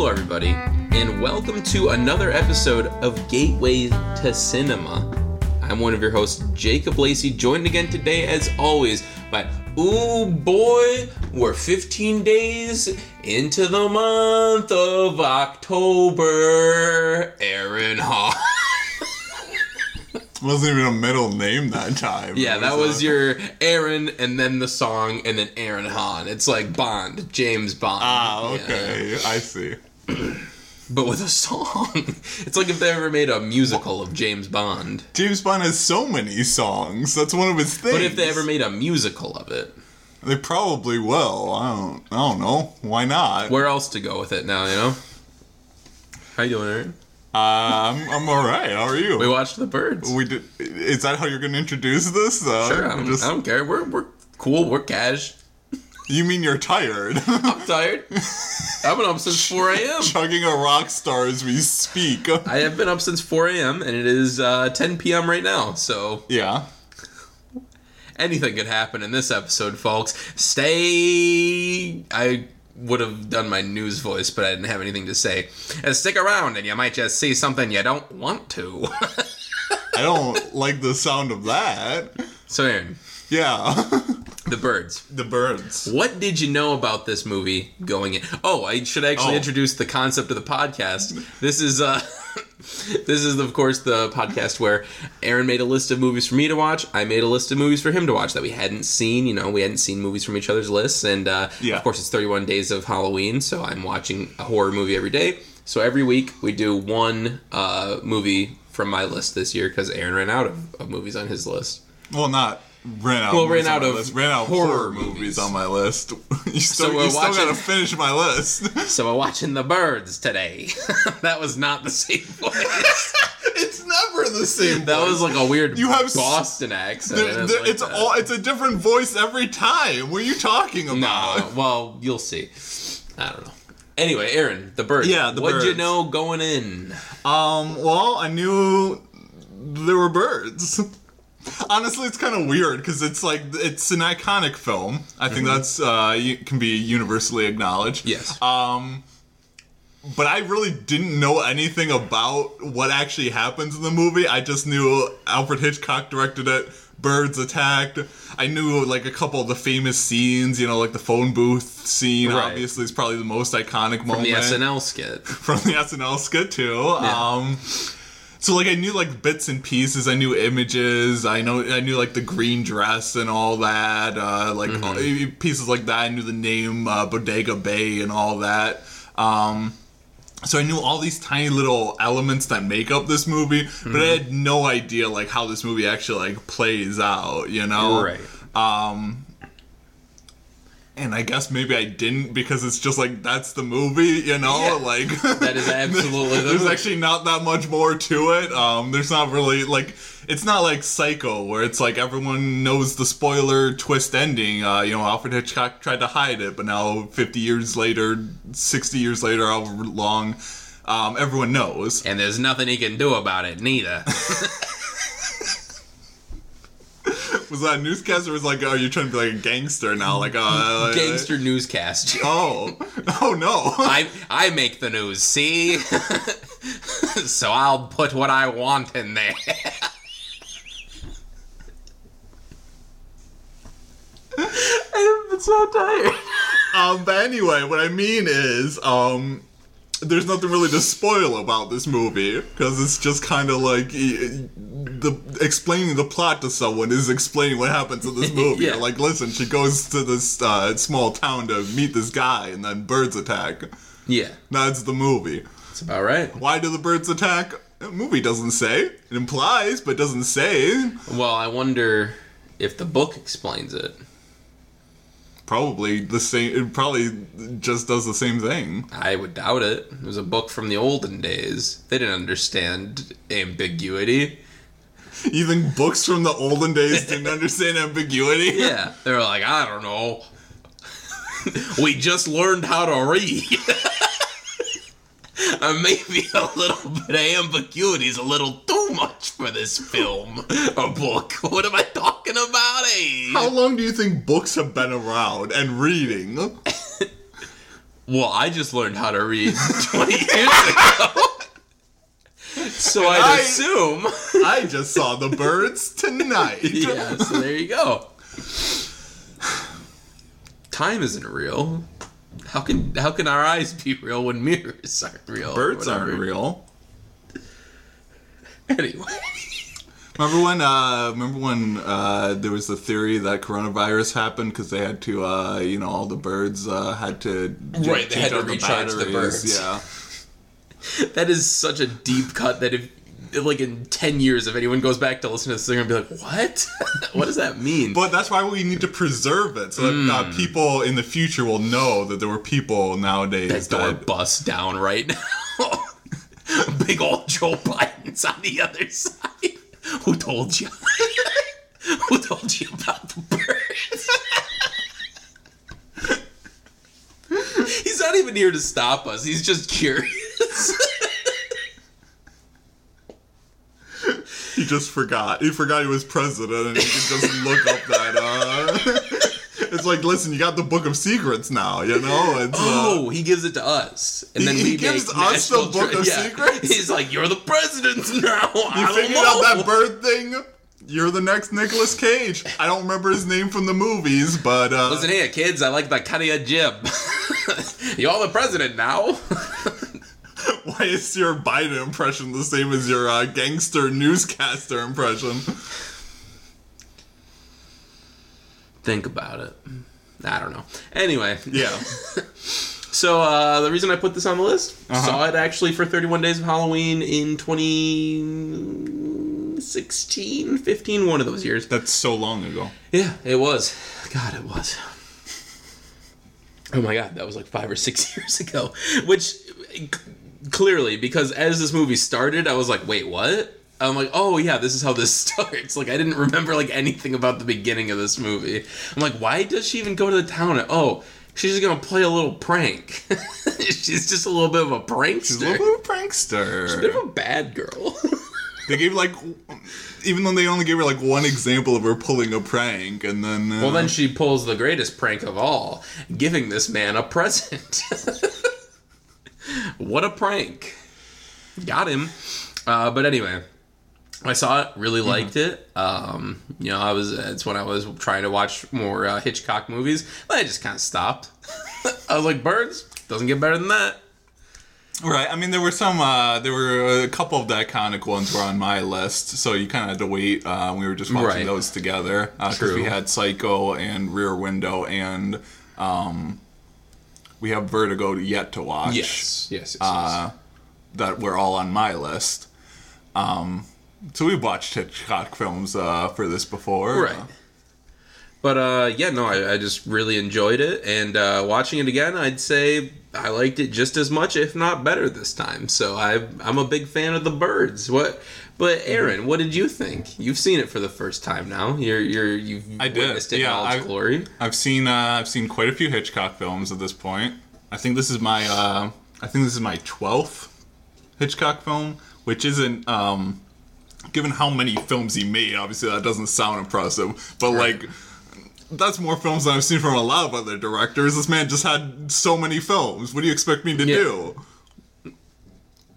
Hello, everybody, and welcome to another episode of Gateway to Cinema. I'm one of your hosts, Jacob Lacey, joined again today, as always, by Ooh boy, we're 15 days into the month of October. Aaron Hall. Wasn't even a middle name that time. Yeah, that was your Aaron, and then the song, and then Aaron Hahn. It's like Bond, James Bond. Ah, Yeah. okay. I see. But with a song. It's like if they ever made a musical of James Bond. James Bond has so many songs. That's one of his things. But if they ever made a musical of it, they probably will. I don't. I don't know. Why not? where else to go with it now, you know? How you doing, Aaron? Uh, I'm, I'm all right. How are you? We watched The Birds. We did. Is that how you're going to introduce this? Uh, Sure, I don't, just- I don't care. We're, we're cool. We're cash. You mean you're tired? I'm tired. I've been up since 4 a.m. Chugging a rock star as we speak. I have been up since 4 a.m. and it is uh, 10 p.m. right now. So yeah. anything could happen in this episode, folks. Stay. I would have done my news voice, but I didn't have anything to say. And stick around, and you might just see something you don't want to. I don't like the sound of that. so, Aaron, Yeah. the birds. the birds. What did you know about this movie going in? Oh, I should actually Oh. introduce the concept of the podcast. This is uh this is of course the podcast where Aaron made a list of movies for me to watch. I made a list of movies for him to watch that we hadn't seen. You know, we hadn't seen movies from each other's lists, and uh, Yeah. of course it's 31 days of Halloween, so I'm watching a horror movie every day. So every week we do one uh, movie from my list this year because Aaron ran out of, of movies on his list. Well, not ran out. Well, ran out of ran out horror horror movies. movies on my list. you still, So we're you still watching- gotta finish my list. So we're watching the birds today. that was not the same voice. it's never the same. That was like a weird You have Boston accent. There- there- it's that. all. It's a different voice every time. What are you talking No, about? well, you'll see. I don't know. Anyway, Aaron, the birds. Yeah, the What'd you know going in? Um. Well, I knew there were birds. Honestly, it's kind of weird because it's like it's an iconic film. I think that's uh can be universally acknowledged. Yes. Um, but I really didn't know anything about what actually happens in the movie. I just knew Alfred Hitchcock directed it. Birds attacked. I knew like a couple of the famous scenes. You know, like the phone booth scene. Right. Obviously, is probably the most iconic From moment From the SNL skit. from the SNL skit too. Um, so like I knew like bits and pieces. I knew images. I know I knew like the green dress and all that. Uh, like all- pieces like that. I knew the name uh, Bodega Bay and all that. Um, so I knew all these tiny little elements that make up this movie, but I had no idea like how this movie actually like plays out. You know, Right. um, and I guess maybe I didn't because it's just like that's the movie, you know. Yeah. Like That is absolutely the there's actually not that much more to it. Um, there's not really like it's not like Psycho where it's like everyone knows the spoiler twist ending. Uh, you know, Alfred Hitchcock tried to hide it, but now 50 years later, 60 years later, however long, um, everyone knows. And there's nothing he can do about it, neither. Was that a newscaster? Was like, oh, you're trying to be like a gangster now? Like, uh, Gangster newscast. Oh, oh no. I I make the news, see? so I'll put what I want in there. I'm so tired. Um, but anyway, what I mean is, um, there's nothing really to spoil about this movie because it's just kind of like the explaining the plot to someone is explaining what happens in this movie. Yeah. Like, listen, she goes to this uh, small town to meet this guy, and then birds attack. Yeah, That's the movie. that's about right. Why do the birds attack? The movie doesn't say. It implies, but doesn't say. Well, I wonder if the book explains it. Probably the same. It probably just does the same thing. I would doubt it. It was a book from the olden days. They didn't understand ambiguity. You think books from the olden days didn't understand ambiguity? Yeah, they were like, I don't know. we just learned how to read. Maybe a little bit of ambiguity is a little too much for this film or book. What am I talking about? Hey. How long do you think books have been around and reading? Well, I just learned how to read 20 years ago. So I'd I- assume. I just saw the birds tonight. yeah, so there you go. Time isn't real. How can how can our eyes be real when mirrors aren't real? Birds aren't real. Anyway. Remember when? Uh, remember when uh, there was the theory that coronavirus happened because they had to, uh, you know, all the birds uh, had to Right, they had to recharge the batteries. birds. Yeah, That is such a deep cut that if like in 10 years if anyone goes back to listen to this they're gonna be like what? What does that mean? But that's why we need to preserve it so that Hmm. uh, people in the future will know that there were people nowadays that door bust down right now. Big old joe biden's on the other side. Who told you? Who told you about the birds? He's not even here to stop us. He's just curious He just forgot. He forgot he was president, and he could just look up that. Uh, it's like, listen, you got the Book of Secrets now. You know, it's. Uh, Oh, he gives it to us, and then He- gives us the Book of yeah. Secrets? He's like, "You're the president now." You I don't figured know. out that bird thing? You're the next Nicolas Cage. I don't remember his name from the movies, but uh, Listen here, kids. I like the Kanye jib. You're the president now. Why is your Biden impression the same as your uh, gangster newscaster impression? Think about it. I don't know. Anyway, Yeah. so uh, the reason I put this on the list, Uh-huh. saw it actually for 31 Days of Halloween in 2016, 15, one of those years. That's so long ago. Yeah, it was. God, it was. Oh my god, that was like five or six years ago. Which clearly, because as this movie started, I was like, wait, what? I'm like, oh yeah, this is how this starts. Like I didn't remember like anything about the beginning of this movie. I'm like, why does she even go to the town? Oh, she's just gonna play a little prank. she's just a little bit of a prankster. She's a little bit of a prankster. a bit of a bad girl. They gave like, even though they only gave her like one example of her pulling a prank, and then uh, Well, then she pulls the greatest prank of all, giving this man a present. What a prank! Got him. Uh, but anyway, I saw it, really liked it. Um, you know, I was it's when I was trying to watch more uh, Hitchcock movies. But I just kind of stopped. I was like, birds doesn't get better than that. Right. I mean, there were some. Uh, there were a couple of the iconic ones were on my list, so you kind of had to wait. Uh, we were just watching Right. those together because True. we had Psycho and Rear Window, and um, we have Vertigo yet to watch. Yes, yes, yes. yes. Uh, that were all on my list. Um, so we've watched Hitchcock films uh, for this before. Right. But uh, yeah, no, I, I just really enjoyed it, and uh, watching it again, I'd say I liked it just as much, if not better, this time. So I, I'm a big fan of the birds. What? But Mm-hmm. Aaron, what did you think? You've seen it for the first time now. You're, you're, you've I did, witnessed it yeah, in all its I've- glory. I've seen uh, I've seen quite a few Hitchcock films at this point. I think this is my uh, I think this is my twelfth Hitchcock film, which isn't um, given how many films he made. Obviously, that doesn't sound impressive, but Right. like. That's more films than I've seen from a lot of other directors. This man just had so many films. What do you expect me to Yeah. do?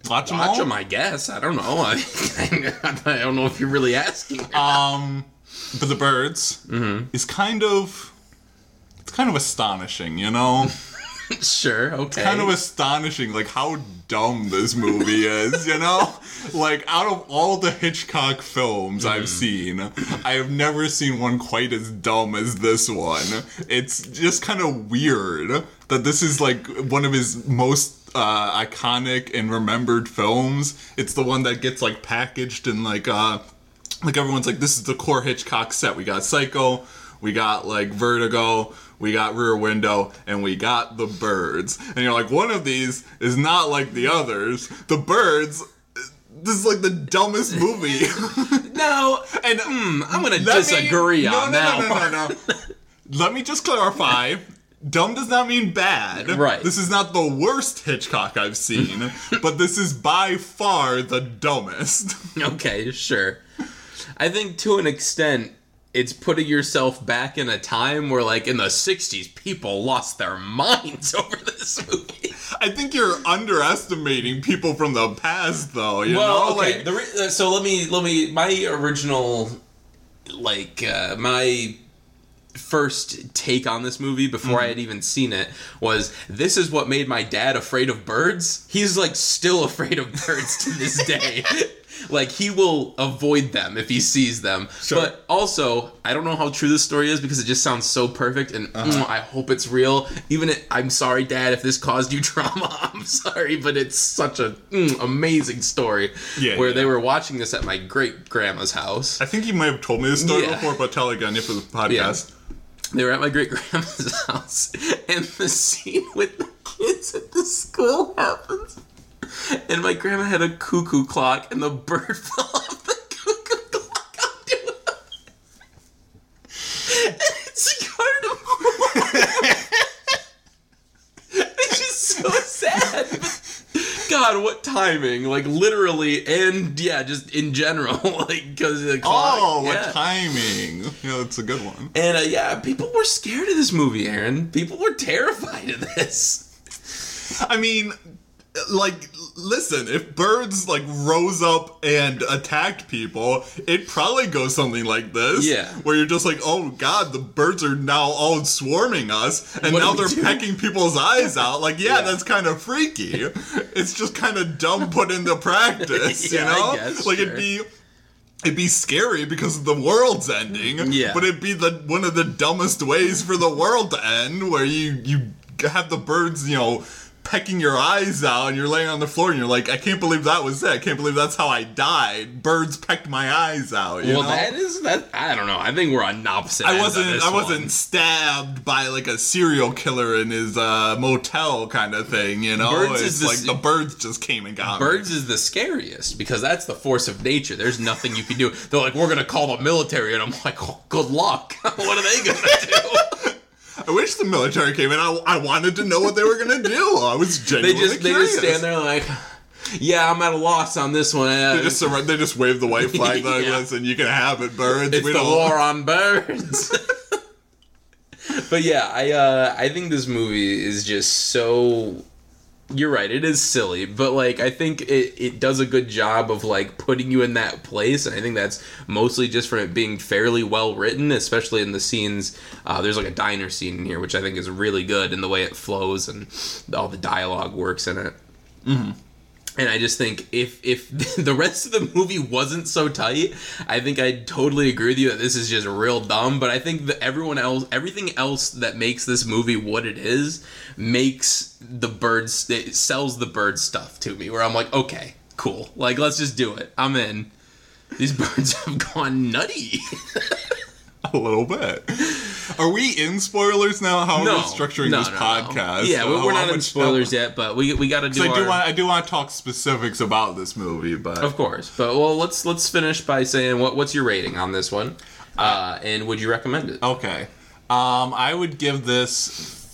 Watch them Watch all? them, I guess. I don't know. I, I don't know if you're really asking. Um, but the birds Mm-hmm. is kind of it's kind of astonishing, you know. sure, okay. It's kind of astonishing, like how dumb this movie is. You know, like out of all the Hitchcock films I've seen, I have never seen one quite as dumb as this one. It's just kind of weird that this is like one of his most uh, iconic and remembered films. It's the one that gets like packaged and like uh like everyone's like this is the core Hitchcock set. We got Psycho, we got like Vertigo, we got Rear Window, and we got The Birds. And you're like one of these is not like the others. The Birds this is like the dumbest movie. no, and I'm gonna let me- disagree no, on no, that no, no, no, no. Let me just clarify. Dumb does not mean bad. Right. This is not the worst Hitchcock I've seen, but this is by far the dumbest. Okay, sure. I think to an extent, it's putting yourself back in a time where, like, in the '60s, people lost their minds over this movie. I think you're underestimating people from the past, though. You well, know, okay. like the re- uh, so let me let me my original like uh, my first take on this movie before I mm-hmm. had even seen it was this is what made my dad afraid of birds. He's like still afraid of birds to this day. like he will avoid them if he sees them. Sure. But also, I don't know how true this story is because it just sounds so perfect and mm, I hope it's real. Even it, I'm sorry dad if this caused you trauma. I'm sorry, but it's such a mm, amazing story Yeah, where yeah. they were watching this at my great grandma's house. I think you might have told me this story Yeah. before, but tell again if it was a podcast. They were at my great grandma's house, and the scene with the kids at the school happens. And my grandma had a cuckoo clock, and the bird fell off the cuckoo clock onto it. And it's kind of. it's just so sad. God, what timing! Like literally, and yeah, just in general, like because the clock. Oh, what timing! Yeah, that's a good one. And uh, yeah, people were scared of this movie, Aaron. People were terrified of this. I mean, like, listen, if birds like rose up and attacked people, it'd probably goes something like this. Yeah. Where you're just like, oh god, the birds are now all swarming us, and What now they're do? pecking people's eyes out. Like, yeah, Yeah. that's kind of freaky. it's just kind of dumb put into practice, Yeah, you know? guess, like sure. it'd be. It'd be scary because the world's ending. Yeah. But it'd be the one of the dumbest ways for the world to end, where you you have the birds, you know, pecking your eyes out, and you're laying on the floor, and you're like, I can't believe that was it. I can't believe that's how I died. Birds pecked my eyes out. You well, know? that is that. I don't know. I think we're on opposite. I wasn't. I one. wasn't stabbed by like a serial killer in his uh, motel kind of thing. You know, Birds it's is the like the birds just came and got me. Birds is the scariest because that's the force of nature. There's nothing you can do. They're like, we're gonna call the military, and I'm like, oh, good luck. what are they gonna do? I wish the military came in. I, I wanted to know what they were gonna do. I was they genuinely just they just stand there like, yeah, I'm at a loss on this one. Uh, They just surre- they just wave the white flag like, Yeah. listen, you can have it, birds. it's we the don't war on birds. but yeah, I uh, I think this movie is just so. You're right. It is silly, but like I think it, it does a good job of like putting you in that place, and I think that's mostly just from it being fairly well written, especially in the scenes. Uh, there's like a diner scene in here, which I think is really good in the way it flows and all the dialogue works in it. And I just think if if the rest of the movie wasn't so tight, I think I'd totally agree with you that this is just real dumb. But I think that everyone else, everything else that makes this movie what it is, makes the birds it sells the bird stuff to me. Where I'm like, okay, cool, like let's just do it. I'm in. These birds have gone nutty. a little bit. Are we in spoilers now? How are no, we structuring no, this no, no. podcast? Yeah, we're, we're not in much- spoilers yet, but we we got to do. So I do our- want I do want to talk specifics about this movie, but Of course, but well, let's let's finish by saying what what's your rating on this one, uh, and would you recommend it? okay. Um, I would give this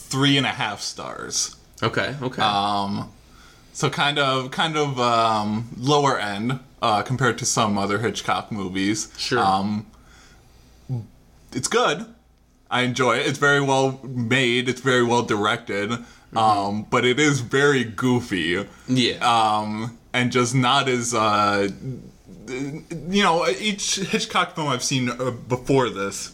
three and a half stars. Okay, okay, Um, so kind of kind of um, lower end uh, compared to some other Hitchcock movies. Sure. Um, it's good. I enjoy it. It's very well made. It's very well directed. Um, but it is very goofy. yeah, Um, and just not as uh, you know each Hitchcock film I've seen uh, before this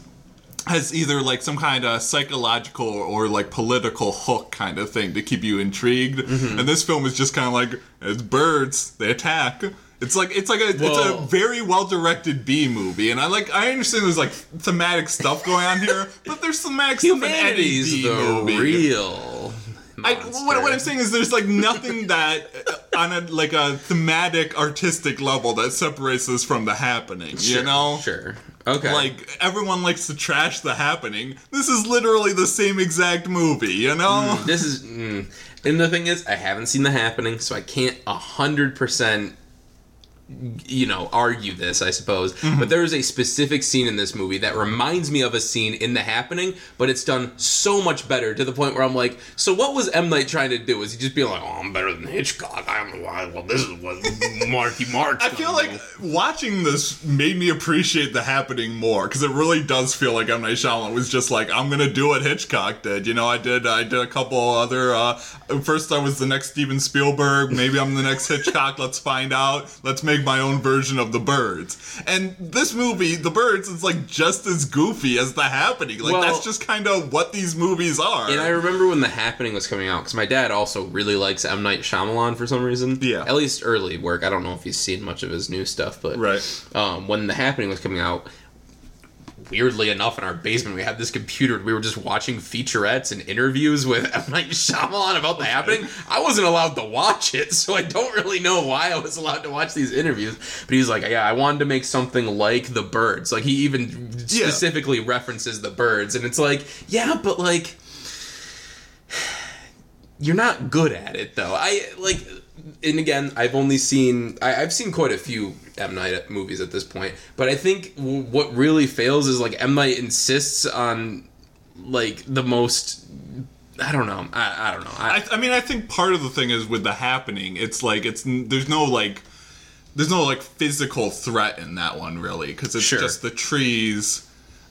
has either like some kind of psychological or like political hook kind of thing to keep you intrigued Mm-hmm. and this film is just kind of like it's birds they attack it's like it's like a it's a very well directed B movie and I like I understand there's like thematic stuff going on here but there's thematic stuff in any B the movie. real. I, what, what I'm saying is there's like nothing that uh, on a like a thematic artistic level that separates this from the happening Sure, you know? sure, okay, like everyone likes to trash the happening. This is literally the same exact movie you know? This is, mm. and the thing is, I haven't seen the happening, so I can't a hundred percent you know argue this i suppose Mm-hmm. but there is a specific scene in this movie that reminds me of a scene in the happening but it's done so much better to the point where i'm like so what was m night trying to do is he just being like oh i'm better than hitchcock i'm well this is what marky mark I feel like watching this made me appreciate the happening more because it really does feel like M Night Shyamalan was just like I'm gonna do what Hitchcock did. You know, I did I did a couple other. Uh, first, I was the next Steven Spielberg. Maybe I'm the next Hitchcock. Let's find out. Let's make my own version of The Birds. And this movie, The Birds, is like just as goofy as The Happening. Like Well- that's just kind of what these movies are. And I remember when The Happening was coming out because my dad also really likes M Night Shyamalan for some reason. Yeah. At least early work. I don't know if he's seen much of his new stuff, but right. um, when The Happening was coming out, weirdly enough, in our basement we had this computer. And we were just watching featurettes and interviews with M Night Shyamalan about The Happening. I wasn't allowed to watch it, so I don't really know why I was allowed to watch these interviews. But he's like, "Yeah, I wanted to make something like The Birds." Like he even Yeah. specifically references The Birds, and it's like, yeah, but like you're not good at it though. I like, and again, I've only seen I, I've seen quite a few M Night movies at this point, but I think w- what really fails is like M Night insists on like the most. I don't know. I, I don't know. I, I, I mean, I think part of the thing is with the happening. It's like it's there's no like there's no like physical threat in that one really because it's Sure. just the trees.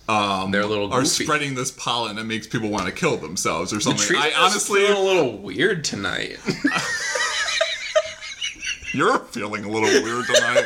Um, They're a little are spreading this pollen that makes people want to kill themselves or the something. trees I honestly, a little weird tonight. you're feeling a little weird tonight.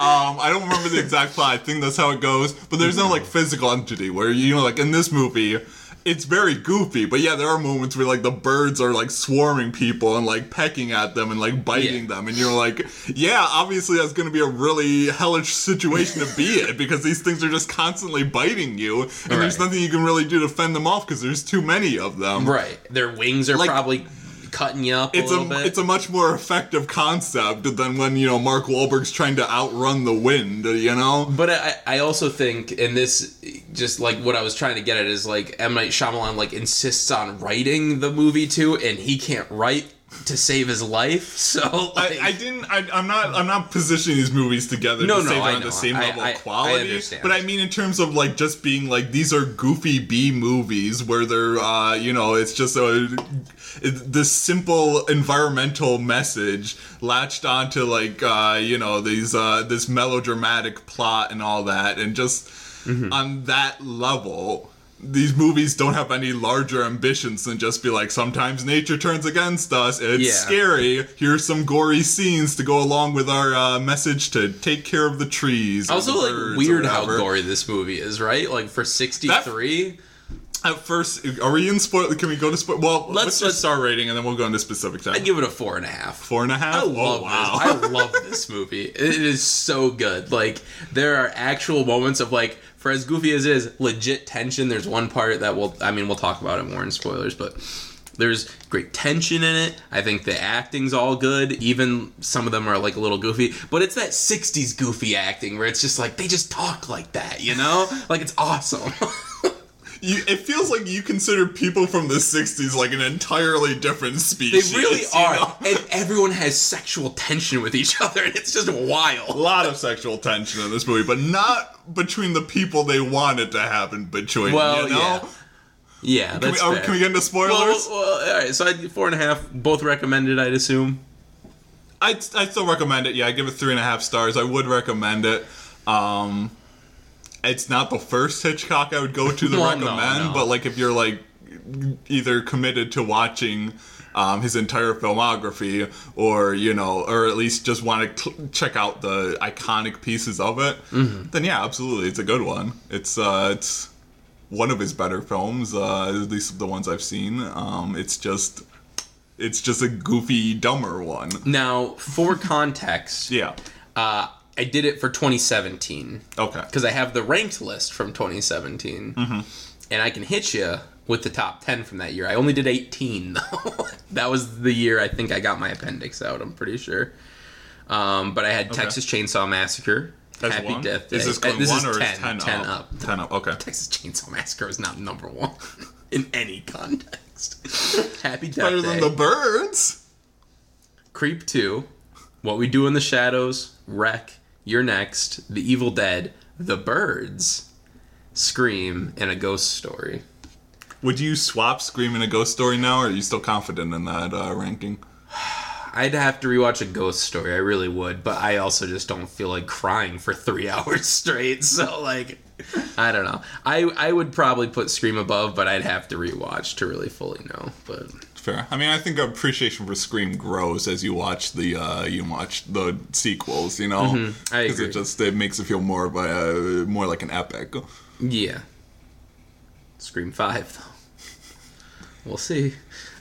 Um, I don't remember the exact plot. I think that's how it goes. But there's no like physical entity where you know, like in this movie, it's very goofy. But yeah, there are moments where like the birds are like swarming people and like pecking at them and like biting Yeah. them, and you're like, yeah, obviously that's going to be a really hellish situation to be in because these things are just constantly biting you, and there's Right. nothing you can really do to fend them off because there's too many of them. right. Their wings are Like- probably cutting you up a It's little a bit. it's a much more effective concept than when you know Mark Wahlberg's trying to outrun the wind. You know, But I, I also think, and this, just like what I was trying to get at is like M Night Shyamalan like insists on writing the movie too, and he can't write to save his life. So like, I, I didn't. I, I'm not. I'm not positioning these movies together No, to no, say they're I on know. the same I- level I- of quality. understand. But I mean, in terms of like just being like these are goofy B movies where they're, uh, you know, it's just a this simple environmental message latched onto like uh, you know these uh, this melodramatic plot and all that, and just Mm-hmm. on that level. These movies don't have any larger ambitions than just be like, sometimes nature turns against us. It's Yeah. scary. Here's some gory scenes to go along with our uh, message to take care of the trees. also the like weird how gory this movie is, right? Like for sixty three. At first, are we in spoil? Can we go to spoil? Well, let's, Let's- just let's- star rating and then we'll go into specific I time. give it a four and a half. Four and a half. I love oh wow! this. I love this movie. It is so good. Like there are actual moments of like, for as goofy as is, legit tension. There's one part that we'll, I mean, we'll talk about it more in spoilers, but there's great tension in it. I think the acting's all good. Even some of them are like a little goofy, but it's that '60s goofy acting where it's just like they just talk like that, you know? like it's awesome. You, it feels like you consider people from the '60s like an entirely different species. They really are, know? and everyone has sexual tension with each other, and it's just wild. A lot of sexual tension in this movie, but not between the people they want it to happen between. Well, you know? yeah. Yeah, Can that's we, are- fair. can we get into spoilers? well, well, all right. So I four and a half, both recommended. I'd assume. I I still recommend it. Yeah, I give it three and a half stars. I would recommend it. Um, it's not the first Hitchcock I would go to to no, recommend, no. but like if you're like either committed to watching um, his entire filmography, or you know, or at least just want to cl- check out the iconic pieces of it, Mm-hmm. then yeah, absolutely, it's a good one. It's uh, it's one of his better films, uh, at least the ones I've seen. Um, it's just. It's just a goofy, dumber one. Now, for context, Yeah. uh, I did it for 2017 Okay. because I have the ranked list from 2017, and I can hit you with the top 10 from that year. I only did 18 though. that was the year I think I got my appendix out. I'm pretty sure. Um, but I had Texas Chainsaw Massacre, That's Happy one? Death Day. Is this going Uh, going one or 10, is 10, 10 up? up. 10 up, okay. Texas Chainsaw Massacre is not number one in any context. Happy Death Better Day. than the birds. Creep 2, What We Do in the Shadows, REC, You're Next, The Evil Dead, The Birds, Scream, and A Ghost Story. Would you swap Scream and a Ghost Story now, or are you still confident in that uh, ranking? I'd have to rewatch A Ghost Story. I really would, but I also just don't feel like crying for three hours straight. So like, I don't know. I I would probably put Scream above, but I'd have to rewatch to really fully know. But Fair. I mean, I think our appreciation for Scream grows as you watch the uh, you watch the sequels. You know, Mm-hmm. I it just it makes it feel more of a, uh, more like an epic. yeah, Scream Five though. We'll see.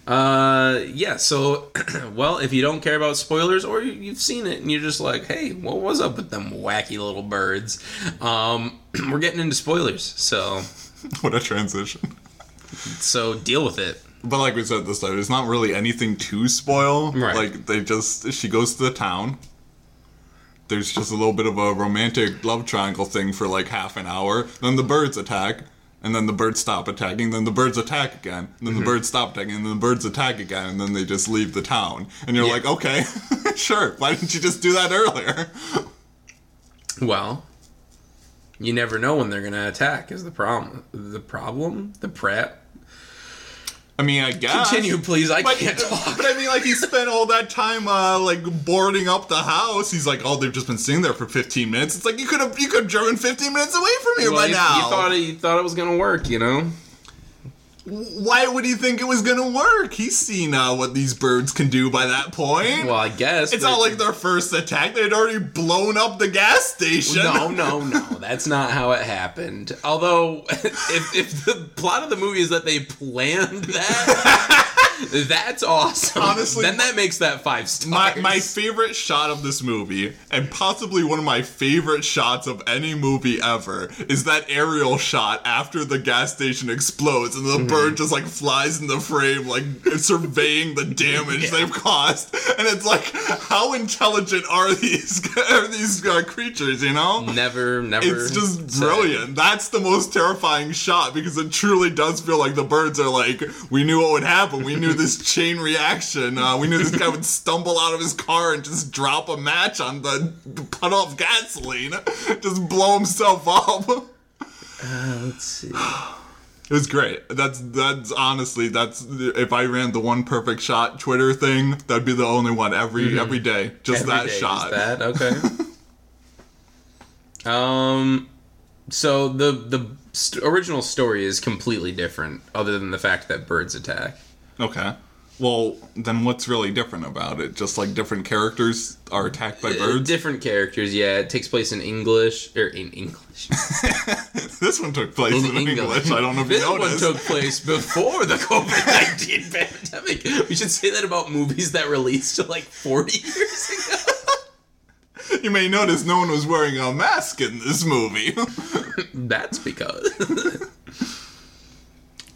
Uh, yeah. So, well, if you don't care about spoilers or you've seen it and you're just like, hey, what was up with them wacky little birds? Um, we're getting into spoilers. So, what a transition. so deal with it. But like we said this start, there's not really anything to spoil. Right. Like they just she goes to the town. There's just a little bit of a romantic love triangle thing for like half an hour. Then the birds attack, and then the birds stop attacking. Then the birds attack again. And then the mm-hmm. birds stop attacking, and then the birds attack again. And then they just leave the town. And you're Yeah. like, okay, sure. Why didn't you just do that earlier? Well, you never know when they're gonna attack. Is the problem? The problem? The prep? I mean, I guess. Continue, please. I But, can't talk. but I mean, like he spent all that time, uh, like boarding up the house. He's like, "Oh, they've just been sitting there for 15 minutes." It's like you could have, you could have driven 15 minutes away from here Well, by you, now. you thought it, you thought it was gonna work, you know? Why would he think it was gonna work? He's seen uh, what these birds can do by that point. Well, I guess it's not like their first attack; they'd already blown up the gas station. No, no, no. That's not how it happened. Although, if, if the plot of the movie is that they planned that, that's awesome. Honestly, then that makes that five stars. My, my favorite shot of this movie, and possibly one of my favorite shots of any movie ever, is that aerial shot after the gas station explodes and the Mm-hmm. bird just like flies in the frame, like surveying the damage they've caused. And it's like, how intelligent are these are these uh, creatures? You know, never, never. it's just said. brilliant. That's the most terrifying shot because it truly does feel like the birds are like, we knew what would happen. We knew this chain reaction. Uh, we knew this guy would stumble out of his car and just drop a match on the puddle of gasoline, just blow himself up. Uh, let's see. It was great. That's that's honestly that's if I ran the one perfect shot Twitter thing, that'd be the only one every every day. Just Mm-hmm. Every that day, shot. just that okay. um, so the the st- original story is completely different, other than the fact that birds attack. Okay. Well, then what's really different about it? Just like different characters are attacked by Uh, birds? different characters, yeah. It takes place in English or in English. this one took place in, English. I don't know if you this one took place before the COVID nineteen pandemic. We should say that about movies that released like forty years ago. you may notice no one was wearing a mask in this movie. That's because.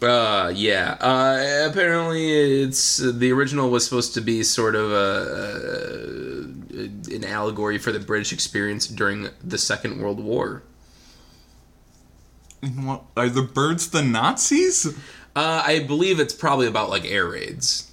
Uh yeah. Uh apparently it's the original was supposed to be sort of a, a an allegory for the British experience during the Second World War. And what- are the birds the Nazis? Uh I believe it's probably about like air raids.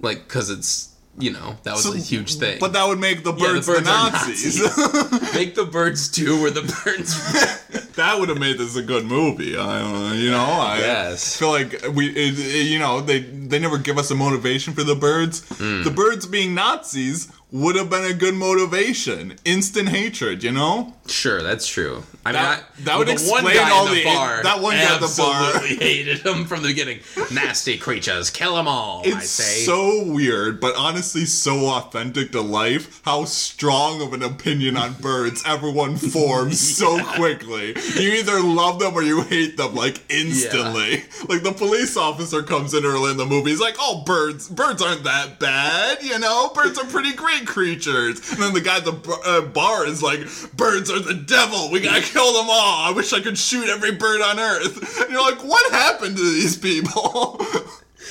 Like cuz it's you know, that was So- a huge thing. But that would make the Yeah, birds the, birds are Nazis. Make the birds do where the birds that would have made this a good movie. I, uh, you know, I Yes. feel like we, it, it- you know, they they never give us a motivation for the birds. Hmm. The birds being Nazis would have been a good motivation. Instant hatred, you know. Sure, that's true. I That- mean, I, that would explain all the the- bar. that one guy at the bar. absolutely hated him from the beginning. Nasty creatures, kill them all. I It's say. so weird, but honestly so authentic to life how strong of an opinion on birds everyone forms so quickly. You either love them or you hate them like instantly. Like the police officer comes in early in the movie, he's like, "Oh, birds, birds aren't that bad, you know. Birds are pretty great creatures." And then the guy at the b- uh, bar is like, "Birds are the devil. We gotta kill them all. I wish I could shoot every bird on earth." And you're like, "What happened to these people?"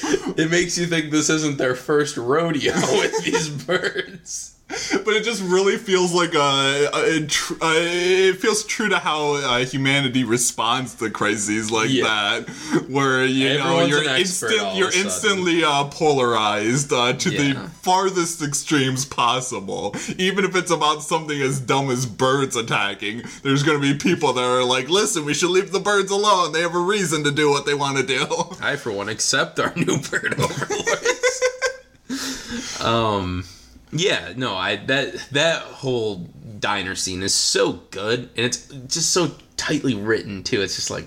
It makes you think this isn't their first rodeo with these birds. but it just really feels like a, a, a tr- uh, it feels true to how uh, humanity responds to crises like Yeah. that, where you know you're an instant you're instantly uh, polarized uh, to the farthest extremes possible. Even if it's about something as dumb as birds attacking, there's going to be people that are like, "Listen, we should leave the birds alone. They have a reason to do what they want to do." I, for one, accept our new bird overlords. um, yeah, no, I that that whole diner scene is so good, and it's just so tightly written too. It's just like,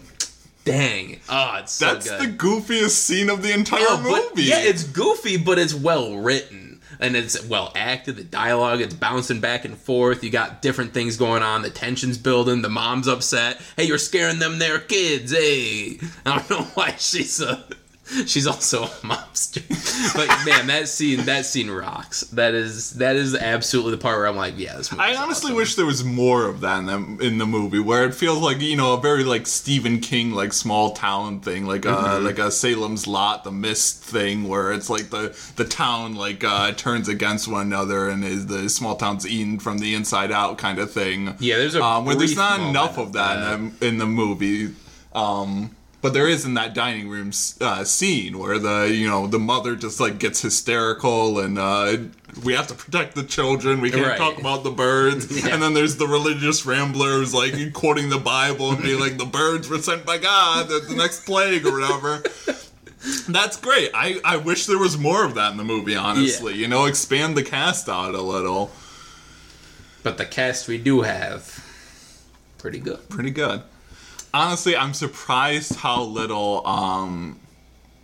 dang, oh, it's so That's good. the goofiest scene of the entire Oh, but- movie. yeah, it's goofy, but it's well written. And it's well acted. The dialogue, it's bouncing back and forth. You got different things going on. The tension's building. The mom's upset. Hey, you're scaring them their kids. Hey, I don't know why she's a. She's also a mobster. But man, that scene, that scene rocks. That is that is absolutely the part where I'm like, yeah, this. I honestly wish there was more of that in the, in the movie, where it feels like you know a very like Stephen King like small town thing, like uh like a Salem's Lot, the Mist thing, where it's like the the town like uh turns against one another and is the small town's eaten from the inside out kind of thing. Yeah, there's a um, where there's not enough of of that, In, the, in the movie. Um, but there is in that dining room uh, scene where the you know the mother just like gets hysterical and uh, we have to protect the children. We can't Right. talk about the birds. Yeah. And then there's the religious ramblers like quoting the Bible and being like the birds were sent by God, the, the next plague or whatever. That's great. I, I wish there was more of that in the movie, honestly. You know, expand the cast out a little. But the cast we do have, pretty good. Pretty good. Honestly, I'm surprised how little um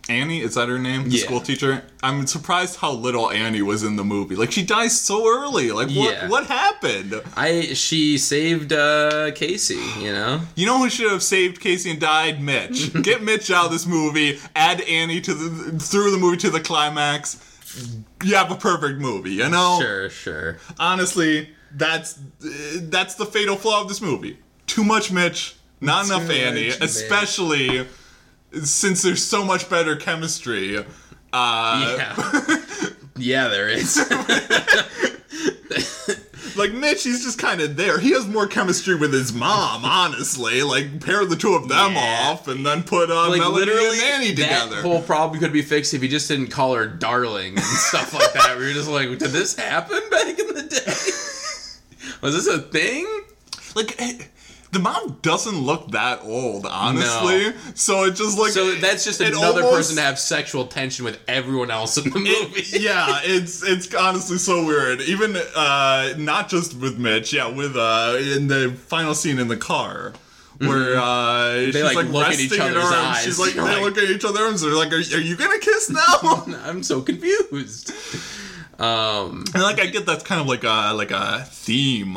Annie, is that her name? The Yeah. school teacher? I'm surprised how little Annie was in the movie. Like she dies so early. Like what Yeah. what happened? I she saved uh, Casey. You know. You know who should have saved Casey and died? Mitch. Get Mitch out of this movie. Add Annie to the through the movie to the climax. You have a perfect movie. You know. Sure, sure. Honestly, that's that's the fatal flaw of this movie. Too much Mitch, not enough Too Annie, much Mitch. especially since there's so much better chemistry. Uh, Yeah. yeah, there is. Like Mitch, he's just kind of there. He has more chemistry with his mom, honestly. Like pair the two of them Yeah. off, and then put uh, like Melanie literally, and Annie that together. whole problem could be fixed if he just didn't call her darling and stuff like that. we were just like, did this happen back in the day? Was this a thing? like eh, the mom doesn't look that old, honestly. So it just like So that's just another almost- person to have sexual tension with everyone else in the movie. It- yeah, it's it's honestly so weird. Even uh not just with Mitch, yeah, with uh in the final scene in the car. Where uh, she's Mm-hmm. like, like, look at each other's her eyes. She's like, You're they like- look at each other's arms. They're like, are, are you gonna kiss now? I'm so confused. Um, And like I get that's kind of like a like a theme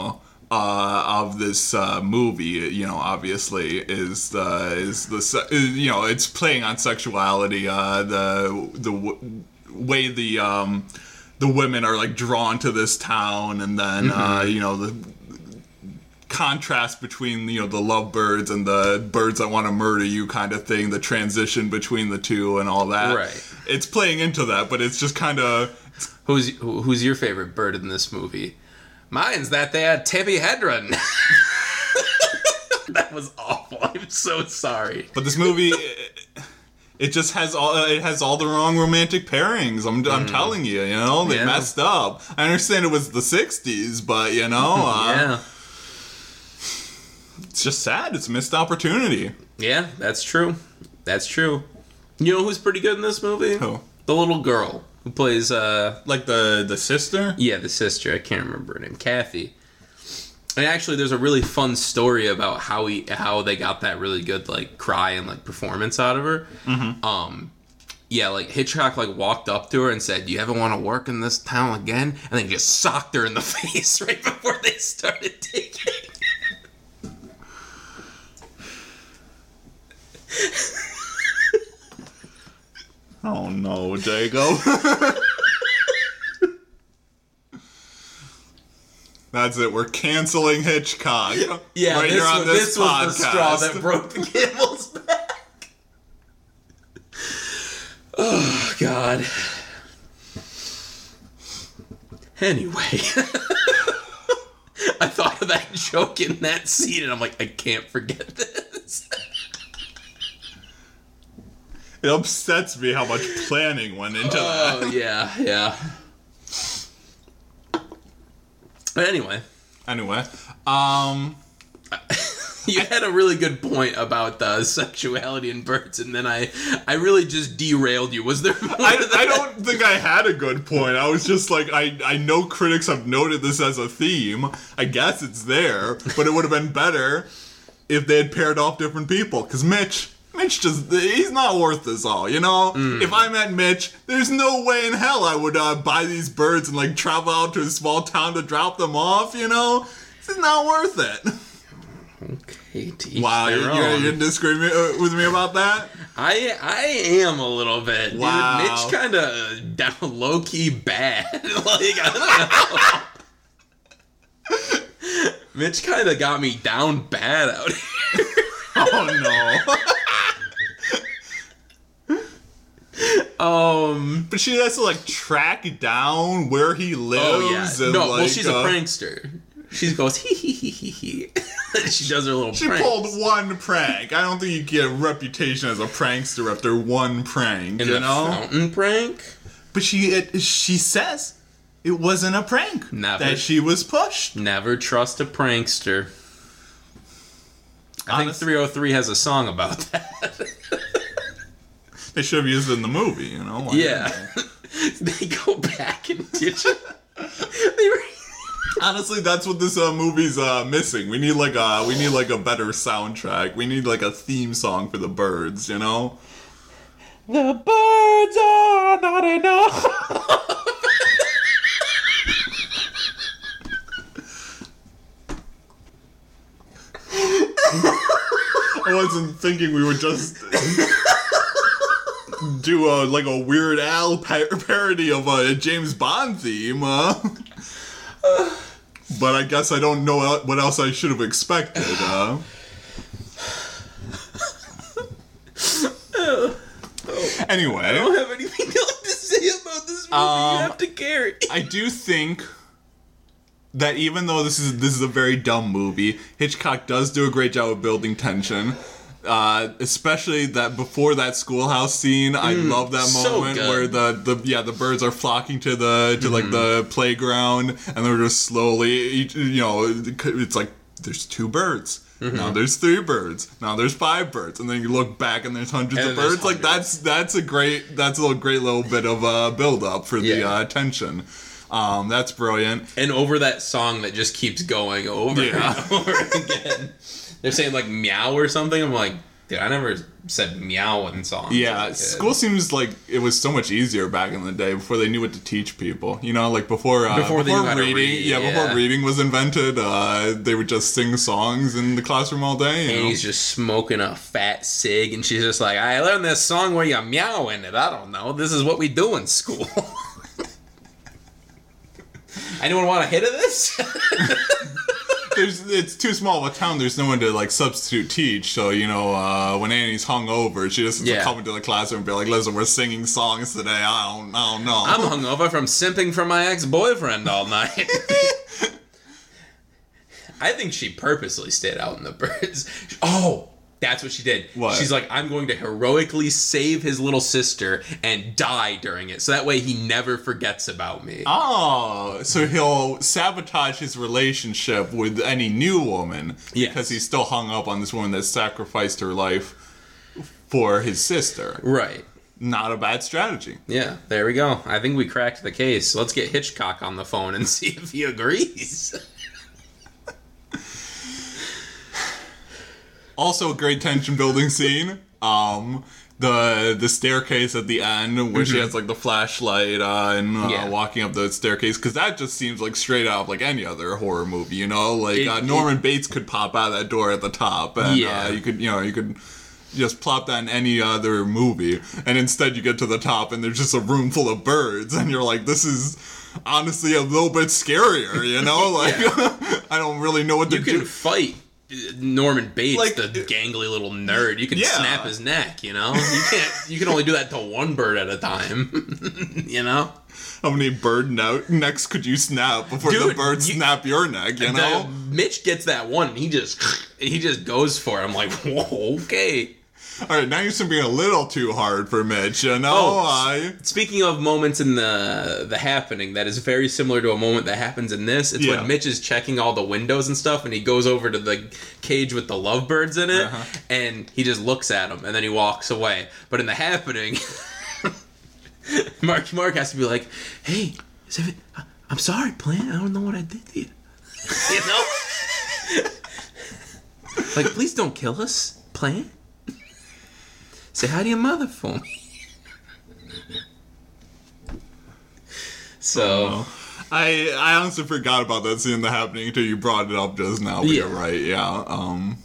uh, of this uh, movie. You know, obviously is the is the you know it's playing on sexuality. Uh, the the w- way the um, the women are like drawn to this town, and then uh, you know the contrast between you know the lovebirds and the birds that want to murder you kind of thing the transition between the two and all that Right. it's playing into that but it's just kind of who's who's your favorite bird in this movie? Mine's that there Tippi Hedren. that was awful. I'm so sorry. But this movie, it just has all it has all the wrong romantic pairings. I'm, I'm telling you, you know, they Mm. Yeah. messed up. I understand it was the '60s, but you know, uh, yeah. it's just sad. It's a missed opportunity. Yeah, that's true. That's true. You know who's pretty good in this movie? Who? The little girl who plays uh Like the the sister. yeah, the sister. I can't remember her name. Cathy. And actually there's a really fun story about how he how they got that really good like cry and like performance out of her. Mm-hmm. Um yeah, like Hitchcock like walked up to her and said, "You ever want to work in this town again?" And then just socked her in the face right before they started taking. Oh no, Jago. That's it. We're canceling Hitchcock. Yeah, right this, here on was, this, this was the straw that broke the camel's back. Oh God. Anyway, I thought of that joke in that scene, and I'm like, I can't forget this. It upsets me how much planning went into that. Oh yeah, yeah. But anyway, Anyway, um, you had a really good point about the sexuality in birds, and then I, I really just derailed you. Was there I? I don't think I had a good point. I was just like, I, I know critics have noted this as a theme. I guess it's there, but it would have been better if they had paired off different people. Because Mitch, Mitch just, he's not worth this all, you know? If I met Mitch, there's no way in hell I would uh, buy these birds and like travel out to a small town to drop them off, you know? It's not worth it. Okay, to each Wow, you're, you're, you're disagreeing uh, with me about that? I I am a little bit. Dude. Wow. Mitch kind of down low key bad. like I don't know. Mitch kind of got me down bad out here. Oh no. Um. But she has to like track down where he lives. Oh yeah. No. like, well, she's a uh, prankster. She goes hee hee hee hee hee. she does her little. She pranks. pulled one prank. I don't think you get a reputation as a prankster after one prank. You know. fountain prank. But she it, she says it wasn't a prank. Never. That she was pushed. Never trust a prankster. I think 3OH!3 has a song about that. They should have used it in the movie. You know. Why yeah. didn't they go back and ditch it. they were. Honestly, that's what this uh, movie's uh, missing. We need like a we need like a better soundtrack. We need like a theme song for the birds. You know. The birds are not enough. I wasn't thinking we would just do a like a Weird Al pa- parody of a James Bond theme. Uh. But I guess I don't know what else I should have expected. Uh. Anyway, I don't have anything else to say about this movie. Um, you have to carry. I do think that even though this is this is a very dumb movie, Hitchcock does do a great job of building tension. Uh, especially that before that schoolhouse scene, I love that Mm, so moment where the, the yeah the birds are flocking to the to like the Mm-hmm. playground and they're just slowly you know it's like there's two birds. Mm-hmm. Now there's three birds. Now there's five birds, and then you look back and there's hundreds And of there's birds. Like that's that's a great that's a little great little bit of uh, build up for the Yeah. uh, tension. Um, that's brilliant. And over that song that just keeps going over Yeah. and over again. They're saying like meow or something. I'm like, dude, I never said meow in songs. Yeah, as a kid. school seems like it was so much easier back in the day before they knew what to teach people. You know, like before uh, Before they knew how to reading, read, yeah, yeah. before reading was invented, uh, they would just sing songs in the classroom all day. And know? he's just smoking a fat cig, and she's just like, I learned this song where you meow in it. I don't know. This is what we do in school. Anyone want a hit of this? There's, it's too small of a town. There's no one to like substitute teach. So you know, uh, when Annie's hung over, she just Yeah. come into the classroom and be like, "Listen, we're singing songs today. I don't, I don't know." I'm hungover from simping for my ex boyfriend all night. I think she purposely stayed out in the birds. Oh, that's what she did. What? She's like, I'm going to heroically save his little sister and die during it, so that way he never forgets about me. Oh, so he'll sabotage his relationship with any new woman Yes. because he's still hung up on this woman that sacrificed her life for his sister. Right. Not a bad strategy. Yeah, there we go. I think we cracked the case. Let's get Hitchcock on the phone and see if he agrees. Also, a great tension building scene. Um, the the staircase at the end where she has like the flashlight uh, and uh, Mm-hmm. Yeah. walking up the staircase because that just seems like straight out of like any other horror movie. You know, like It- uh, it- Norman Bates could pop out of that door at the top, and Yeah. uh, you could you know you could. Just plop that in any other movie, and instead you get to the top, and there's just a room full of birds, and you're like, "This is honestly a little bit scarier," you know? Like, I don't really know what to You do. fight Norman Bates, Like, the gangly little nerd. You can Yeah. snap his neck. You know, you can't. You can only do that to one bird at a time. you know. How many bird no- necks could you snap before the Dude, bird you- snap your neck? You know. The- Mitch gets that one. And he just he just goes for it. I'm like, whoa, okay. All right, now you're being a little too hard for Mitch. You know. Oh, I Speaking of moments in the the happening, that is very similar to a moment that happens in this. It's Yeah. when Mitch is checking all the windows and stuff, and he goes over to the cage with the lovebirds in it, Uh-huh. and he just looks at them, and then he walks away. But in the happening, Mark Mark has to be like, "Hey, is every- I'm sorry, Plant. I don't know what I did to you. you know, like please don't kill us, Plant. Say hi to your mother for me." So I I honestly forgot about that scene that happening until you brought it up just now. But Yeah. you're right. Yeah. Um.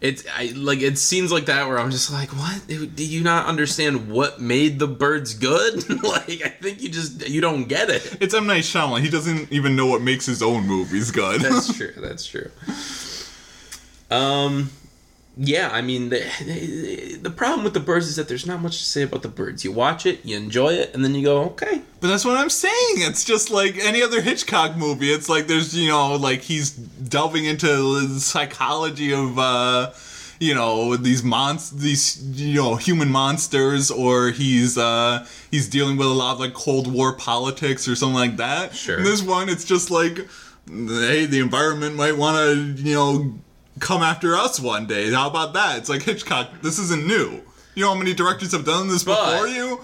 it's I like it scenes like that where I'm just like, what? Do you not understand what made the birds good? like I think you just you don't get it. It's M Night Shyamalan. He doesn't even know what makes his own movies good. That's true. That's true. Um, yeah. I mean, the, the problem with the birds is that there's not much to say about the birds. You watch it, you enjoy it, and then you go, okay. But that's what I'm saying. It's just like any other Hitchcock movie. It's like there's, you know, like he's delving into the psychology of, uh, you know, these monst these, you know, human monsters, or he's, uh, he's dealing with a lot of like Cold War politics or something like that. Sure. In this one, it's just like, hey, the environment might want to, you know, come after us one day. How about that? It's like Hitchcock. This isn't new. You know how many directors have done this But- before you?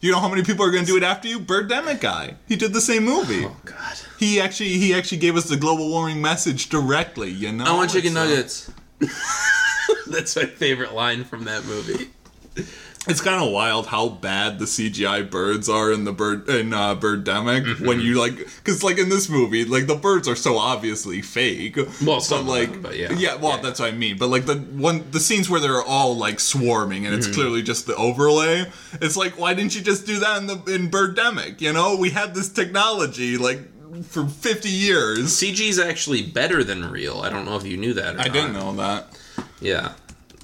You know how many people are going to do it after you? Birdemic guy. He did the same movie. Oh God. He actually he actually gave us the global warming message directly. You know. I want chicken uh, nuggets. That's my favorite line from that movie. It's kind of wild how bad the CGI birds are in the bird in uh, Birdemic Mm-hmm. when you like because like in this movie like the birds are so obviously fake. Well, some of like them, but yeah. yeah, well Yeah. that's what I mean. But like the one the scenes where they're all like swarming and Mm-hmm. it's clearly just the overlay. It's like why didn't you just do that in the in Birdemic? You know we had this technology like for fifty years. CG is actually better than real. I don't know if you knew that. Or I not. didn't know that. Yeah.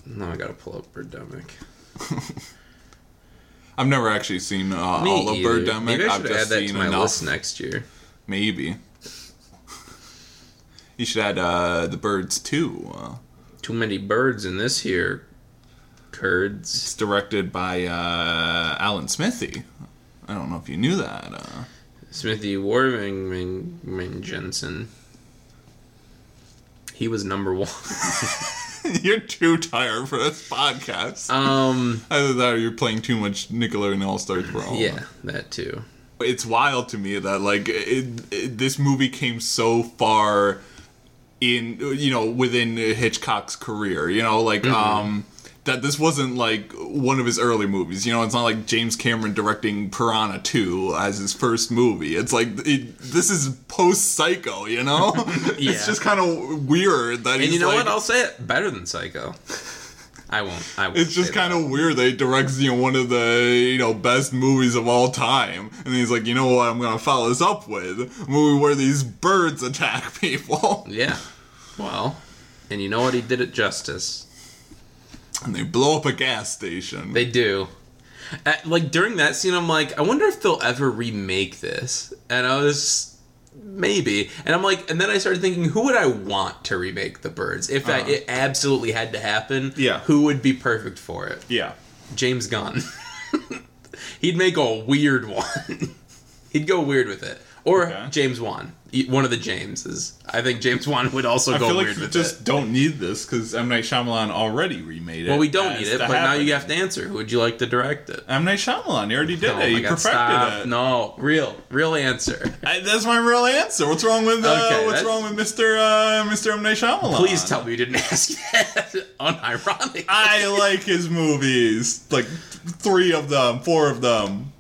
Now I gotta pull up Birdemic. I've never actually seen uh, all of. Birdemic. Maybe I I've should add that to my enough. list next year. Maybe. You should add uh, the birds too. Uh, Too many birds in this here. Curds. it's directed by uh, Alan Smithee. I don't know if you knew that. Uh, Smithy Warming Jensen. He was number one. you're too tired for this podcast. Um, Either that or you're playing too much Nickelodeon All Stars Brawl. yeah, that too. it's wild to me that like it, it, this movie came so far in you know within Hitchcock's career you know like um that this wasn't like one of his early movies you know it's not like James Cameron directing Piranha 2 as his first movie it's like it, this is post Psycho you know Yeah. it's just kind of weird that And he's you know like, what? I'll say it better than Psycho. I won't. I won't. it's just kind of weird that he directs, you know, one of the, you know, best movies of all time. And he's like, you know what, I'm going to follow this up with a movie where these birds attack people. Yeah. Well, and you know what? He did it justice. And they blow up a gas station. They do. Uh like during that scene, I'm like, I wonder if they'll ever remake this. And I was maybe, and I'm like, and then I started thinking, who would I want to remake the Birds if I, it absolutely had to happen? Uh-huh. Yeah. who would be perfect for it? yeah. James Gunn. He'd make a weird one. He'd go weird with it. Or Okay. James Wan. One of the Jameses. I think James Wan would also I go feel like weird we with just it. don't need this because M. Night Shyamalan already remade it. Well, we don't need it, but now you have to answer. Who would you like to direct it? M. Night Shyamalan, you already did Oh it. You God, perfected stop. it. No, real, real answer. I, that's my real answer. What's wrong with uh, Okay, what's that's- wrong with Mr. Uh, Mr. M. Night Shyamalan? Please tell me you didn't ask that. Unironic. I like his movies. Like three of them, four of them.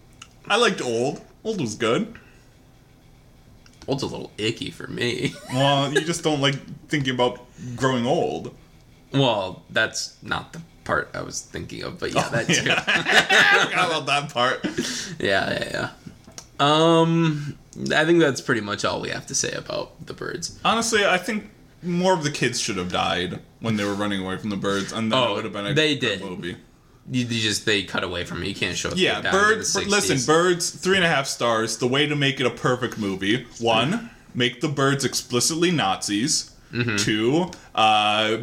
I liked Old. Old was good. Old's a little icky for me. Well, you just don't like thinking about growing old. Well, that's not the part I was thinking of, but yeah, that too. Yeah. I forgot about that part. Yeah, yeah, yeah. Um, I think that's pretty much all we have to say about the birds. Honestly, I think more of the kids should have died when they were running away from the birds, and then Oh, it would have been a they good did. movie. You, you just they cut away from it. You can't show. it Yeah, down to the birds. 60s. Listen, birds. Three and a half stars. The way to make it a perfect movie: one, make the birds explicitly Nazis. Mm-hmm. Two, uh,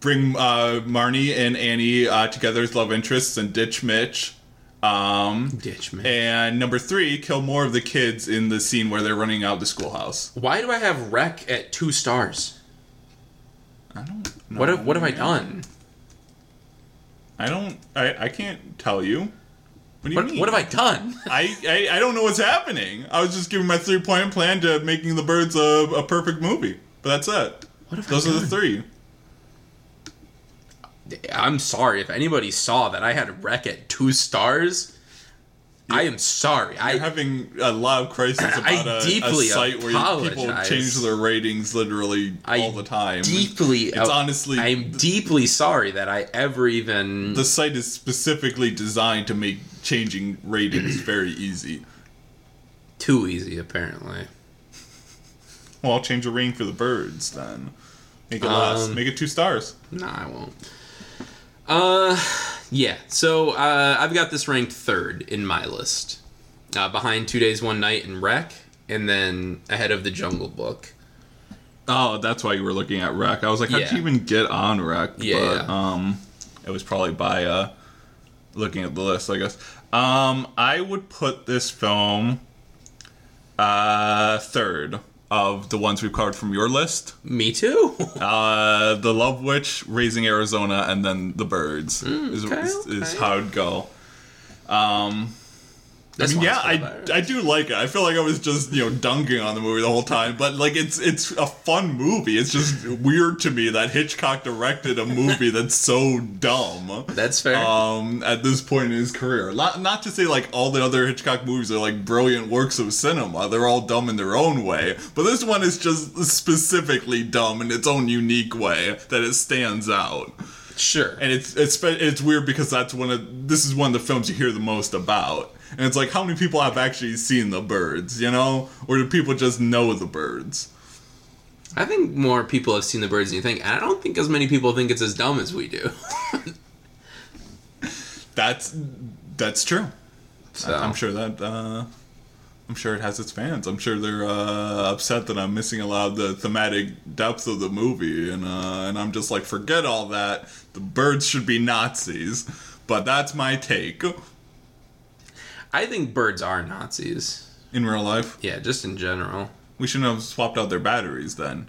bring uh, Marnie and Annie uh, together as love interests and ditch Mitch. Um, Ditch me. and number three, kill more of the kids in the scene where they're running out of the schoolhouse. Why do I have REC at two stars? I don't. Know, What have, what have I done? I don't. I, I can't tell you. What do you What, mean? what have I done? I, I I don't know what's happening. I was just giving my three point plan to making the birds a, a perfect movie. But that's it. What have I Those are the three. I'm sorry if anybody saw that I had a REC at two stars. I am sorry. You're I having a lot of crisis about I a, a deeply site where people change their ratings literally I all the time. deeply. It's honestly- I'm deeply sorry that I ever even. the site is specifically designed to make changing ratings very easy. too easy, apparently. Well, I'll change the rating for the birds then. Make it less. Um, Make it two stars. No, I won't. Uh, yeah. So uh, I've got this ranked third in my list, uh, behind Two Days One Night and REC, and then ahead of The Jungle Book. Oh, that's why you were looking at REC. I was like, how'd Yeah. you even get on REC? Yeah. But, um, it was probably by uh, looking at the list, I guess. Um, I would put this film uh, third of the ones we've covered from your list. Me too. Uh, the Love Witch, Raising Arizona, and then The Birds is, okay, is, is okay. how it'd go. Um, I mean, yeah, I. I do like it. I feel like I was just you know dunking on the movie the whole time, but like it's it's a fun movie. It's just weird to me that Hitchcock directed a movie that's so dumb. That's fair. Um, at this point in his career, not not to say like all the other Hitchcock movies are like brilliant works of cinema. They're all dumb in their own way, but this one is just specifically dumb in its own unique way that it stands out. sure. And it's it's it's weird because that's one of this is one of the films you hear the most about. And it's like how many people have actually seen the birds, you know? Or do people just know the birds? I think more people have seen the birds than you think, and I don't think as many people think it's as dumb as we do. That's that's true. So I'm sure that uh I'm sure it has its fans. I'm sure they're uh, upset that I'm missing a lot of the thematic depth of the movie, and uh, and I'm just like, forget all that. The birds should be Nazis, but that's my take I think birds are Nazis. in real life. Yeah, just in general. We shouldn't have swapped out their batteries then.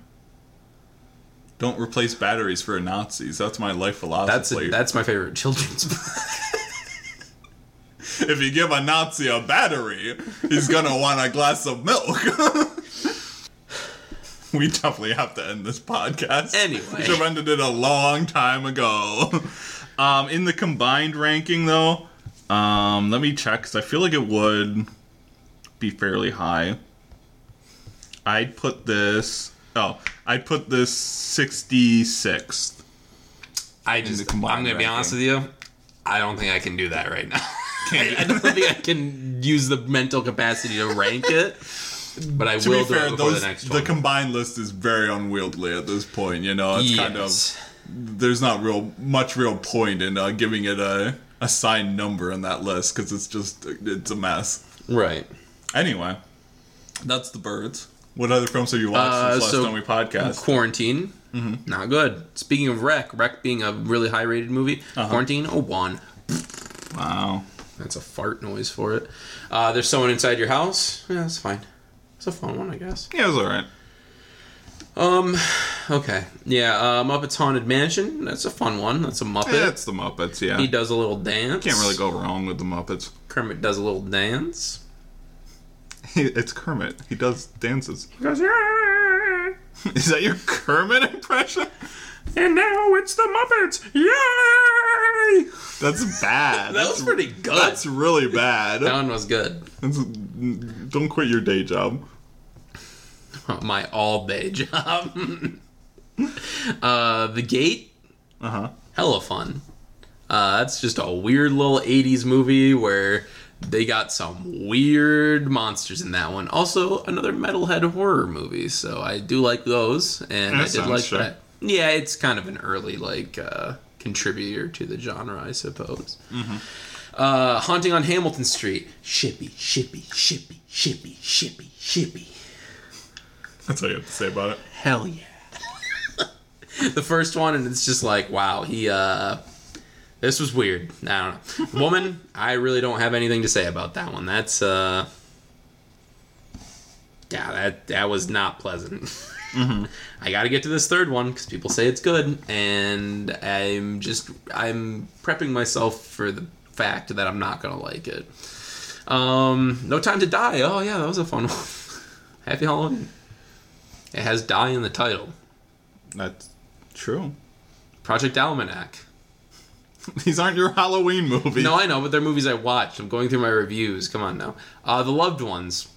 Don't replace batteries for Nazis. That's my life That's philosophy. that's my favorite children's book. if you give a Nazi a battery, he's gonna want a glass of milk. we definitely have to end this podcast. Anyway. we should have ended it a long time ago. Um, in the combined ranking, though, um, let me check because I feel like it would be fairly high. I'd put this. Oh, I'd put this 66th. I just. I'm gonna be honest with you. I don't think I can do that right now. I, I don't think I can use the mental capacity to rank it, but I To will be do fair, those, the next the combined list is very unwieldy at this point. You know, it's kind of there's not real much real point in uh, giving it a assigned number in that list because it's just it's a mess. right. Anyway, that's the birds. What other films have you watched Uh, since last so- time we podcast? Quarantine, not good. Speaking of REC, REC being a really high rated movie, Uh-huh. Quarantine, a one. Wow. That's a fart noise for it. Uh, there's someone inside your house. Yeah, that's fine. It's a fun one, I guess. Yeah, it was alright. Um, okay. Yeah, uh, Muppets Haunted Mansion. That's a fun one. That's a Muppet. Yeah, it's the Muppets. Yeah, he does a little dance. can't really go wrong with the Muppets. Kermit does a little dance. it's Kermit. He does dances. He goes, "Yay!" Is that your Kermit impression? and now it's the Muppets. Yay! That's bad. That that's, was pretty good. That's really bad. that one was good. That's, don't quit your day job. My all day job. uh, the Gate. Uh huh. hella fun. Uh, that's just a weird little 80s movie where they got some weird monsters in that one. Also, another metalhead horror movie, so I do like those, and That I did like sure. that. Yeah, it's kind of an early like uh, contributor to the genre, I suppose. Mm-hmm. Uh, Haunting on Hamilton Street, shippy, shippy, shippy, shippy, shippy, shippy. That's all you have to say about it. Hell yeah. the first one, and it's just like, wow, he, uh, this was weird. I don't know. Woman, I really don't have anything to say about that one. That's, uh, yeah, that, that was not pleasant. I gotta get to this third one because people say it's good, and I'm just, I'm prepping myself for the fact that I'm not gonna like it. Um, No Time to Die. Oh, yeah, that was a fun one. Happy Halloween. It has die in the title. That's true. Project Almanac. These aren't your Halloween movies. No, I know, but they're movies I watched. I'm going through my reviews. Come on now. Uh, the Loved Ones.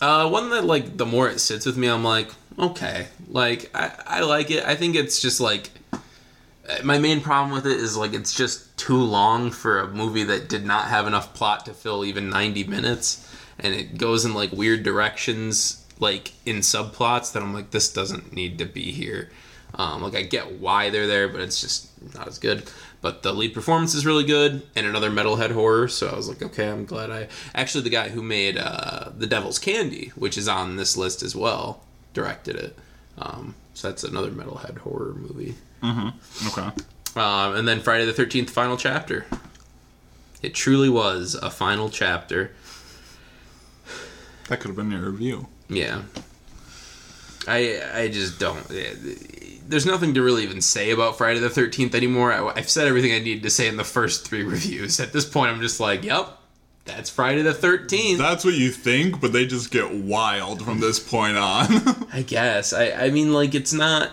Uh, one that like the more it sits with me, I'm like, okay, like I, I like it. I think it's just like my main problem with it is like it's just too long for a movie that did not have enough plot to fill even 90 minutes, and it goes in like weird directions, like in subplots that I'm like, this doesn't need to be here. Um, like I get why they're there, but it's just not as good. But the lead performance is really good, and another metalhead horror. So I was like, okay, I'm glad I actually the guy who made uh, the Devil's Candy, which is on this list as well, directed it. Um, so that's another metalhead horror movie. Okay. Um, and then Friday the Thirteenth, final chapter. It truly was a final chapter. That could have been your review. Yeah. I I just don't. eh, There's nothing to really even say about Friday the Thirteenth anymore. I, I've said everything I needed to say in the first three reviews. At this point, I'm just like, yep, that's Friday the Thirteenth. That's what you think, but they just get wild from this point on. I guess. I I mean, like, it's not.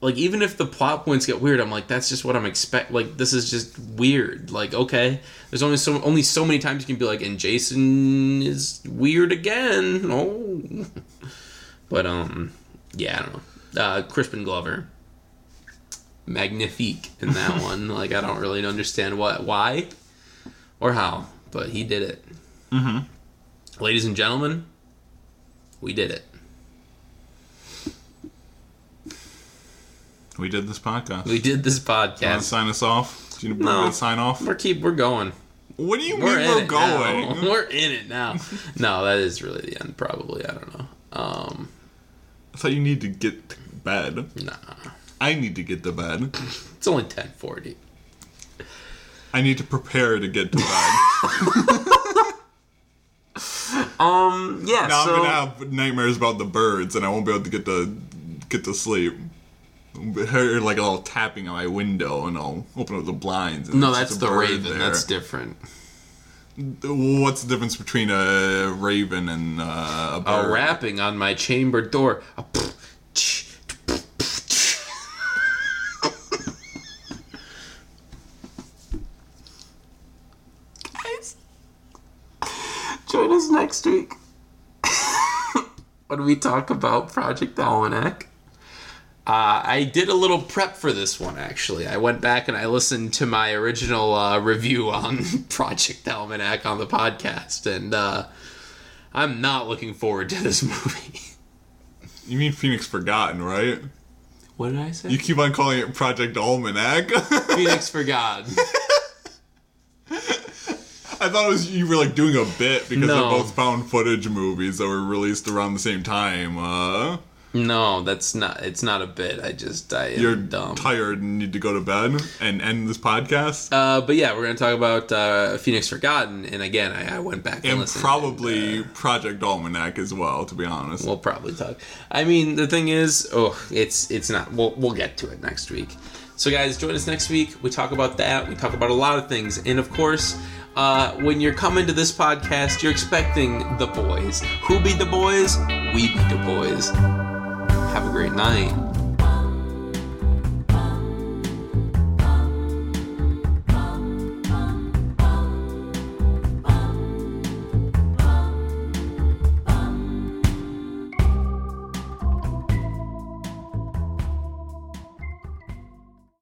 Like even if the plot points get weird, I'm like that's just what I'm expect. Like this is just weird. Like okay, there's only so only so many times you can be like, and Jason is weird again. Oh, but um, yeah, I don't know. Uh, Crispin Glover, magnifique in that one. Like I don't really understand what, why, or how, but he did it. Mm-hmm. Ladies and gentlemen, we did it. We did this podcast. We did this You want to podcast. sign us off? Do you No. want to sign off? We're keep we're going. What do you We're mean we're going? now. We're in it now. no, that is really the end. Probably. I don't know. Um, I thought you need to get to bed. nah. I need to get to bed. It's only ten forty. I need to prepare to get to bed. Um. Yeah. now so I'm gonna have nightmares about the birds, and I won't be able to get to get to sleep. Hear like a little tapping on my window, and I'll open up the blinds. And no, that's the Raven. there. That's different. What's the difference between a raven and uh, a A rapping on my chamber door. A Guys, join us next week when we talk about Project Almanac. Uh, I did a little prep for this one actually. I went back and I listened to my original uh, review on Project Almanac on the podcast, and uh, I'm not looking forward to this movie. You mean Phoenix Forgotten, right? What did I say? You keep on calling it Project Almanac. Phoenix Forgotten. I thought it was you were like doing a bit because No. they're both found footage movies that were released around the same time. No, that's not. It's not a bit. I just I you're dumb. tired and need to go to bed and end this podcast. uh, but yeah, we're gonna talk about uh, Phoenix Forgotten, and again, I, I went back and, and probably and, uh, Project Almanac as well, to be honest. we'll probably talk. I mean, the thing is, oh, it's it's not. We'll we'll get to it next week. So guys, join us next week. We talk about that. We talk about a lot of things, and of course. Uh, when you're coming to this podcast, you're expecting the boys. Who be the boys? We be the boys. Have a great night.